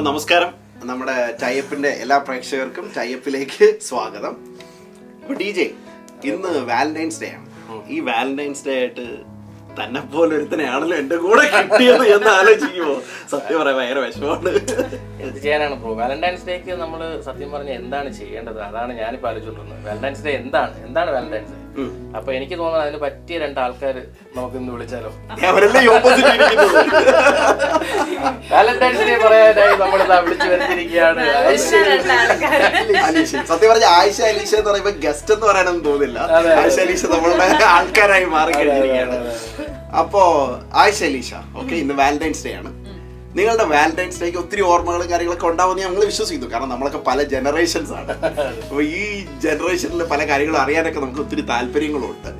അപ്പൊ നമസ്കാരം. നമ്മുടെ ടൈപ്പിന്റെ എല്ലാ പ്രേക്ഷകർക്കും ടൈപ്പിലേക്ക് സ്വാഗതം. അപ്പൊ ഡി ജെ ഇന്ന് വാലന്റൈൻസ് ഡേ ആണ്. ഈ വാലന്റൈൻസ് ഡേ ആയിട്ട് തന്നെ പോലെ ഒരുത്തനെയാണല്ലോ എന്റെ കൂടെ കിട്ടിയത് എന്ന് ആലോചിക്കുമോ സത്യം പറയാൻ ഭയങ്കര വിഷമമാണ്. എന്ത് ചെയ്യാനാണ് ബ്രോ വാലന്റൈൻസ് ഡേക്ക് നമ്മൾ സത്യം പറഞ്ഞ എന്താണ് ചെയ്യേണ്ടത്? അതാണ് ഞാനിപ്പോൾ ആലോചിച്ചുകൊണ്ടിരുന്നത് വാലന്റൈൻസ് ഡേ എന്താണ്? എന്താണ് വാലന്റൈൻസ് ഡേ? അപ്പൊ എനിക്ക് തോന്നുന്നത് അതിന് പറ്റിയ രണ്ട് ആൾക്കാർ നമുക്ക് ഇന്ന് വിളിച്ചാലോ വാലന്റൈൻസ് ഡേ പറയാനായി നമ്മൾ വിളിച്ചു വരുത്തിയിരിക്കുകയാണ്. സത്യം പറഞ്ഞ ആയിഷ അലീഷ എന്ന് പറയുമ്പോ ഗസ്റ്റ് എന്ന് പറയാനൊന്നും തോന്നില്ല. ആയിഷ അലീഷ നമ്മളുടെ ആൾക്കാരായി മാറി കഴിഞ്ഞിരിക്കുകയാണ് അപ്പോ ആയിഷ അലീഷ ഓക്കെ ഇന്ന് വാലന്റൈൻസ് ഡേ ആണ്. നിങ്ങളുടെ വാലന്റൈൻസ് ഡേക്ക് ഒത്തിരി ഓർമ്മകളും കാര്യങ്ങളൊക്കെ ഉണ്ടാവുമെന്ന് ഞങ്ങൾ വിശ്വസിക്കുന്നു. കാരണം നമ്മളൊക്കെ പല ജനറേഷൻസ് ആണ്. അപ്പോൾ ഈ ജനറേഷനിൽ പല കാര്യങ്ങളും അറിയാനൊക്കെ നമുക്ക് ഒത്തിരി താല്പര്യങ്ങളും ഉണ്ട്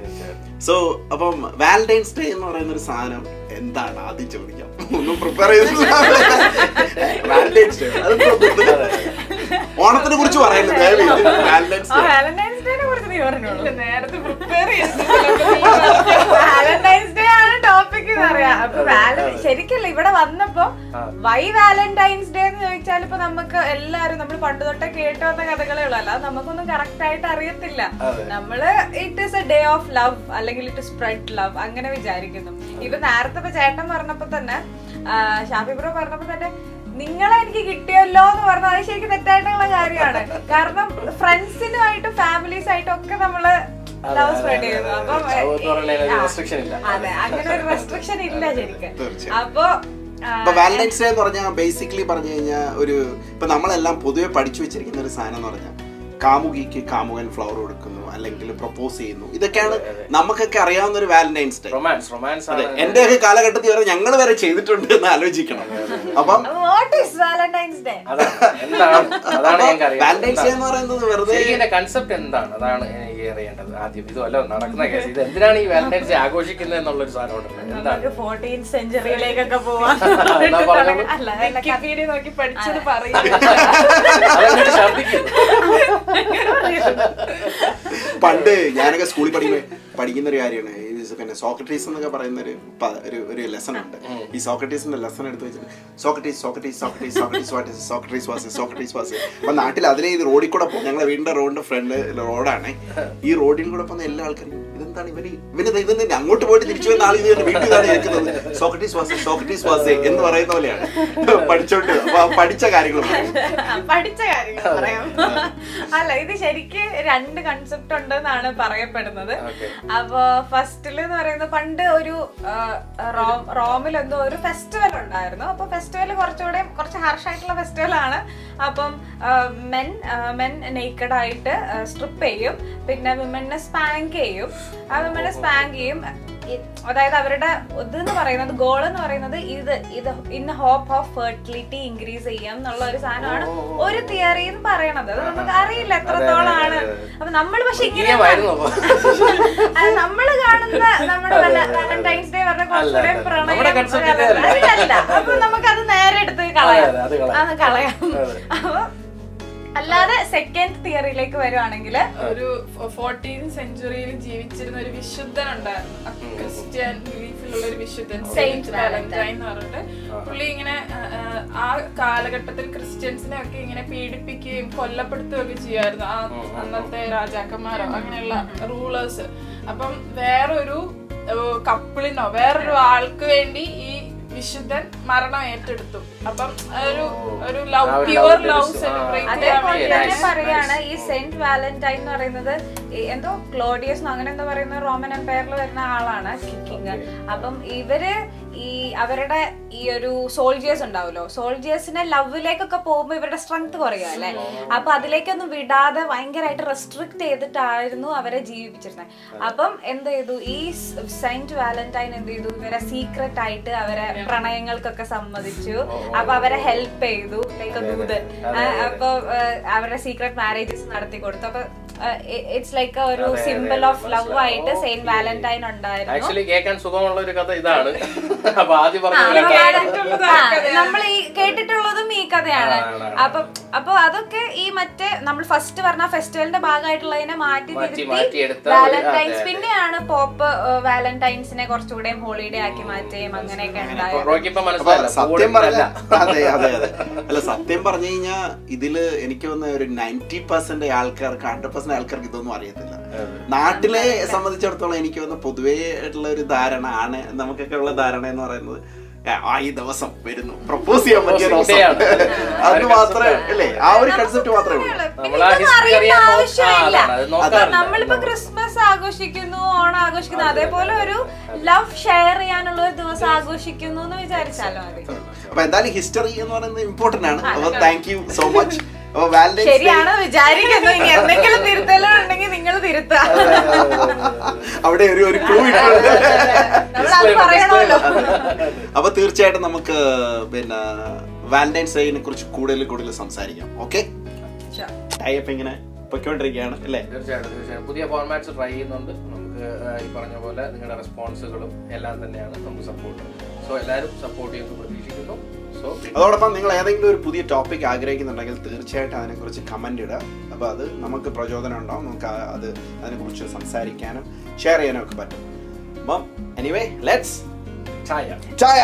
സോ അപ്പം വാലന്റൈൻസ് ഡേ എന്ന് പറയുന്ന ഒരു സാധനം എന്താണ്? ആദ്യം ചോദിക്കാം. ഒന്നും പ്രിപ്പയർ ചെയ്തിട്ടില്ല. Valentine's day. ഓണത്തിനെ കുറിച്ച് പറയുന്നത് വാലന്റൈൻസ് ഡേ. വാലന്റൈൻസ് ഡേനെ കുറിച്ച് നീ നേരത്തെ പ്രിപ്പയർ വാലന്റൈൻസ് ശരിക്കല്ല ഇവിടെ വന്നപ്പോ വൈ വാലന്റൈൻസ് ഡേ എന്ന് ചോദിച്ചാൽ ഇപ്പൊ നമുക്ക് എല്ലാരും നമ്മൾ പണ്ട് തൊട്ടേ കേട്ട് വന്ന കഥകളേ ഉള്ളൂ. അല്ലാതെ നമുക്കൊന്നും കറക്റ്റ് ആയിട്ട് അറിയത്തില്ല. നമ്മൾ it is a day of love അല്ലെങ്കിൽ ഇറ്റ് സ്പ്രെഡ് ലവ് അങ്ങനെ വിചാരിക്കുന്നു. ഇപ്പൊ നേരത്തെ ഇപ്പൊ ചേട്ടൻ പറഞ്ഞപ്പോ തന്നെ ഷാഫിബ്രോ ഷാഫി ബ്രോ പറഞ്ഞപ്പോ തന്നെ നിങ്ങളെ എനിക്ക് കിട്ടിയല്ലോ എന്ന് പറഞ്ഞാൽ അത് ലവ് സ്പ്രെഡ് ചെയ്യുന്നു അപ്പം. അതെ അങ്ങനെ ഒരു റെസ്ട്രിക്ഷൻ ഇല്ല ശരിക്കും. അപ്പോ അപ്പൊ ഇപ്പൊ വാലന്റൈൻസ് ഡേ എന്ന് പറഞ്ഞാൽ ബേസിക്കലി പറഞ്ഞു കഴിഞ്ഞാൽ ഒരു ഇപ്പൊ നമ്മളെല്ലാം പൊതുവെ പഠിച്ചു വെച്ചിരിക്കുന്ന ഒരു സാധനം എന്ന് പറഞ്ഞാൽ കാമുകിക്ക് കാമുകൻ ഫ്ലവർ കൊടുക്കുന്നു അല്ലെങ്കിൽ പ്രപ്പോസ് ചെയ്യുന്നു. ഇതൊക്കെയാണ് നമുക്കൊക്കെ അറിയാവുന്ന ഒരു വാലന്റൈൻസ് ഡേ റൊമാൻസ് റൊമാൻസ് അതെ എന്റെ ഒക്കെ കാലഘട്ടത്തിൽ വരെ ഞങ്ങൾ വരെ ചെയ്തിട്ടുണ്ട് എന്ന് ആലോചിക്കണം. അപ്പം what is വാലന്റൈൻസ് ഡേ എന്ന് പറയുന്നത് വെറുതെ കൺസെപ്റ്റ് എന്താണ്? അതാണ് എനിക്ക് അറിയേണ്ടത് ആദ്യം. ഇതുമല്ല നടക്കുന്ന കേസ്. ഇത് എന്തിനാണ് ഈ വാലന്റൈൻസ് ഡേ ആഘോഷിക്കുന്നത് എന്നുള്ളൊരു സാധനം ഉണ്ടല്ലോ എന്താണ്? ഫോർട്ടീൻ സെഞ്ചുറിയിലേക്കൊക്കെ പോവാം. എന്നാ പറഞ്ഞോളൂ. നോക്കി പഠിച്ചത് പറയും. ഛർദ്ദിക്കും പണ്ട് ഞാനൊക്കെ സ്കൂളിൽ പഠിക്കുന്ന പഠിക്കുന്ന ഒരു കാര്യമാണ്. ഈ പിന്നെ സോക്രട്ടീസ് എന്നൊക്കെ പറയുന്ന ഒരു ഒരു ലെസൺ ഉണ്ട്. ഈ സോക്രട്ടീസിന്റെ ലെസൺ എടുത്ത് വെച്ചിട്ട് Socrates Socrates Socrates Socrates what Socrates was Socrates was അപ്പൊ നാട്ടിൽ അതിലെ ഈ റോഡിൽ കൂടെ പോകും. ഞങ്ങളുടെ വീടിന്റെ റോഡിന്റെ ഫ്രണ്ട് റോഡാണ് ഈ റോഡിൽ കൂടെ പോകുന്ന എല്ലാ ആൾക്കാരും ഇതെന്താണ് ഇവർ ഇവന് ഇത് തന്നെ അങ്ങോട്ട് പോയിട്ട് തിരിച്ചു വന്ന ആൾ ഇത് വീട്ടിൽ കേൾക്കുന്നത്? സോക്രട്ടീസ് വാസ് സോക്രട്ടീസ് വാസ് എന്ന് പറയുന്ന പോലെയാണ്. പഠിച്ചോണ്ട് പഠിച്ച കാര്യങ്ങൾ പഠിച്ച കാര്യങ്ങൾ പറയാം. അല്ല ഇത് ശരിക്ക് രണ്ട് കൺസെപ്റ്റ് ഉണ്ടെന്നാണ് പറയപ്പെടുന്നത്. അപ്പൊ ഫസ്റ്റിൽ എന്ന് പറയുന്നത് പണ്ട് ഒരു റോമിൽ എന്തോ ഒരു ഫെസ്റ്റിവൽ ഉണ്ടായിരുന്നു. അപ്പൊ ഫെസ്റ്റിവൽ കുറച്ചുകൂടെ കുറച്ച് ഹാർഷായിട്ടുള്ള ഫെസ്റ്റിവൽ ആണ്. അപ്പം മെൻ മെൻ നേക്കഡ് ആയിട്ട് സ്ട്രിപ്പ് ചെയ്യും. പിന്നെ വിമനെ സ്പാങ്ക് ചെയ്യും. ആ വിമനെ സ്പാങ്ക് ചെയ്യും. അതായത് അവരുടെ ഇത് എന്ന് പറയുന്നത് ഗോൾ എന്ന് പറയുന്നത് ഇത് ഇത് in hope of fertility increase ചെയ്യാം എന്നുള്ള ഒരു സാധനമാണ് ഒരു തിയറി എന്ന് പറയണത്. അത് നമുക്ക് അറിയില്ല എത്രത്തോളാണ് അപ്പൊ നമ്മൾ പക്ഷെ ഇങ്ങനെ ഈയമായിരുന്നു അപ്പൊ. അത് നമ്മൾ കാണുന്ന നമ്മുടെ വാലന്റൈൻസ് ഡേ പറഞ്ഞ കുറച്ചുകൂടെ അല്ല, പ്രണയം നമ്മുടെ അപ്പൊ നമുക്കത് നേരെ എടുത്ത് കളയാം. അതെ, അത് കളയാം. അപ്പൊ അല്ലാതെ സെക്കൻഡ് തിയറിയിലേക്ക് വരുവാണെങ്കിൽ ഒരു ഫോർട്ടീൻ സെഞ്ചുറിയിൽ ജീവിച്ചിരുന്ന ഒരു വിശുദ്ധൻ ഉണ്ടായിരുന്നു ക്രിസ്ത്യൻ ബിലീഫിലുള്ള ഒരു വിശുദ്ധൻ സെയിന്റ് വാലന്റൈൻ എന്ന് പറഞ്ഞിട്ട് പുള്ളി ഇങ്ങനെ ആ, കാലഘട്ടത്തിൽ ക്രിസ്ത്യൻസിനെ ഒക്കെ ഇങ്ങനെ പീഡിപ്പിക്കുകയും കൊല്ലപ്പെടുത്തുകയും ഒക്കെ ചെയ്യുമായിരുന്നു. ആ അന്നത്തെ രാജാക്കന്മാരോ അങ്ങനെയുള്ള റൂളേഴ്സ് അപ്പം വേറൊരു കപ്പിളിനോ വേറൊരു ആൾക്ക് വേണ്ടി ഈ വിശുദ്ധൻ മരണം ഏറ്റെടുത്തു. അപ്പം ഒരു ഒരു ലവ് പ്യുവർ ലവ് സെലിബ്രേറ്റ് അതേപോലെ Okay, തന്നെ പറയാണ് ഈ സെന്റ് വാലന്റൈൻ എന്ന് പറയുന്നത് എന്തോ ക്ലോഡിയസ് അങ്ങനെ എന്താ പറയുന്ന റോമൻ എംപയറിൽ വരുന്ന ആളാണ് കിങ് അപ്പം ഇവർ ഈ അവരുടെ ഈ ഒരു സോൾജിയേഴ്സ് ഉണ്ടാവുമല്ലോ. സോൾജിയേഴ്സിനെ ലവിലേക്കൊക്കെ പോകുമ്പോൾ ഇവരുടെ സ്ട്രെങ്ത് കുറയുക അല്ലെ? അപ്പൊ അതിലേക്കൊന്നും വിടാതെ ഭയങ്കരമായിട്ട് റെസ്ട്രിക്ട് ചെയ്തിട്ടായിരുന്നു അവരെ ജീവിപ്പിച്ചിരുന്നത് അപ്പം എന്ത് ചെയ്തു? ഈ സെന്റ് വാലന്റൈൻ എന്ത് ചെയ്തു? ഇവരെ സീക്രട്ട് ആയിട്ട് അവരെ പ്രണയങ്ങൾക്കൊക്കെ സമ്മതിച്ചു. അപ്പൊ അവരെ ഹെൽപ്പ് ചെയ്തു. ലൈക്ക് ദൂതൻ അപ്പൊ അവരുടെ സീക്രട്ട് മാരേജസ് നടത്തി കൊടുത്തു. അപ്പൊ ഇറ്റ്സ് ലൈക്ക് ഒരു സിമ്പിൾ ഓഫ് ലവ് ആയിട്ട് സെയിന്റ് വാലന്റൈൻ ഉണ്ടായിരുന്നു. ആക്ച്വലി കേൾക്കാൻ സുഖമുള്ള ഒരു കഥ ഇതാണ്. അപ്പൊ ആദ്യം നമ്മൾ ഈ കേട്ടിട്ടുള്ളതും ഈ കഥയാണ്. അപ്പൊ അപ്പൊ അതൊക്കെ ഈ മറ്റേ നമ്മൾ ഫസ്റ്റ് പറഞ്ഞ ഫെസ്റ്റിവലിന്റെ ഭാഗമായിട്ടുള്ളതിനെ മാറ്റി തിരുത്തി വാലന്റൈൻസ്. പിന്നെയാണ് പോപ്പ് വാലന്റൈൻസിനെ കുറച്ചുകൂടെ ഹോളിഡേ ആക്കി മാറ്റുകയും അങ്ങനെയൊക്കെ ഉണ്ടായത്. സത്യം. പറഞ്ഞ അതെ അതെ അതെ. അല്ല സത്യം പറഞ്ഞു കഴിഞ്ഞാൽ ഇതിൽ എനിക്ക് തോന്നുന്ന ഒരു നയന്റി പെർസെന്റ് ആൾക്കാർക്ക് ഹൺഡ്രഡ് പെർസെന്റ് ആൾക്കാർക്ക് ഇതൊന്നും അറിയത്തില്ല. നാട്ടിലെ സംബന്ധിച്ചിടത്തോളം എനിക്ക് വന്ന പൊതുവേ ഉള്ള ഒരു ധാരണ ആണ് നമുക്കൊക്കെ ഉള്ള ധാരണ എന്ന് പറയുന്നത്. ആ, ഈ ദിവസം വരുന്നു. പ്രപ്പോസ് ചെയ്യാൻ പറ്റിയ ദിവസം. അത് മാത്രമേ അല്ലേ ആ ഒരു കൺസെപ്റ്റ് മാത്രമേ ഉള്ളൂ. നമ്മളിപ്പോ ക്രിസ്മസ് ആഘോഷിക്കുന്നു ഓണം ആഘോഷിക്കുന്നു. അതേപോലെ ഒരു ലവ് ഷെയർ ചെയ്യാനുള്ള ഒരു ദിവസം ആഘോഷിക്കുന്നു എന്ന് വിചാരിച്ചാലോ മതി. അപ്പൊ എന്തായാലും ഹിസ്റ്ററി എന്ന് പറയുന്നത് ഇമ്പോർട്ടന്റ് ആണ്. അപ്പൊ താങ്ക് യു സോ മച്ച് ശരിയാണ് വിചാരിക്കുന്നു. ഇനി എന്തെങ്കിലും തിരുത്തലുണ്ടെങ്കിൽ നിങ്ങൾ തിരുത്തുക അവിടെ ഒരു ഒരു ക്ലൂ പറയണമല്ലോ. അപ്പൊ തീർച്ചയായിട്ടും നമുക്ക് പിന്നെ വാലന്റൈൻസ് ഡേനെ കുറിച്ച് കൂടുതൽ കൂടുതൽ സംസാരിക്കാം. ഓക്കെ ടൈപ്പ് ഇങ്ങനെ. പൊയ്ക്കൊണ്ടിരിക്കുകയാണ് അല്ലേ? തീർച്ചയായിട്ടും തീർച്ചയായിട്ടും. പുതിയ ഫോർമാറ്റ്സ് ട്രൈ ചെയ്യുന്നുണ്ട്. നമുക്ക് ഈ പറഞ്ഞ പോലെ നിങ്ങളുടെ റെസ്പോൺസുകളും എല്ലാം തന്നെയാണ് നമുക്ക് സപ്പോർട്ട് സോ എല്ലാവരും സപ്പോർട്ട് ചെയ്യുന്നു പ്രതീക്ഷിക്കുന്നു. സോ അതോടൊപ്പം നിങ്ങൾ ഏതെങ്കിലും ഒരു പുതിയ ടോപ്പിക് ആഗ്രഹിക്കുന്നുണ്ടെങ്കിൽ തീർച്ചയായിട്ടും അതിനെക്കുറിച്ച് കമന്റ് ഇടുക. അപ്പോൾ അത് നമുക്ക് പ്രചോദനം ഉണ്ടാവും. നമുക്ക് അത് അതിനെക്കുറിച്ച് സംസാരിക്കാനും ഷെയർ ചെയ്യാനും ഒക്കെ പറ്റും. അപ്പം എനിവേ ലെറ്റ്സ് ചായ ചായ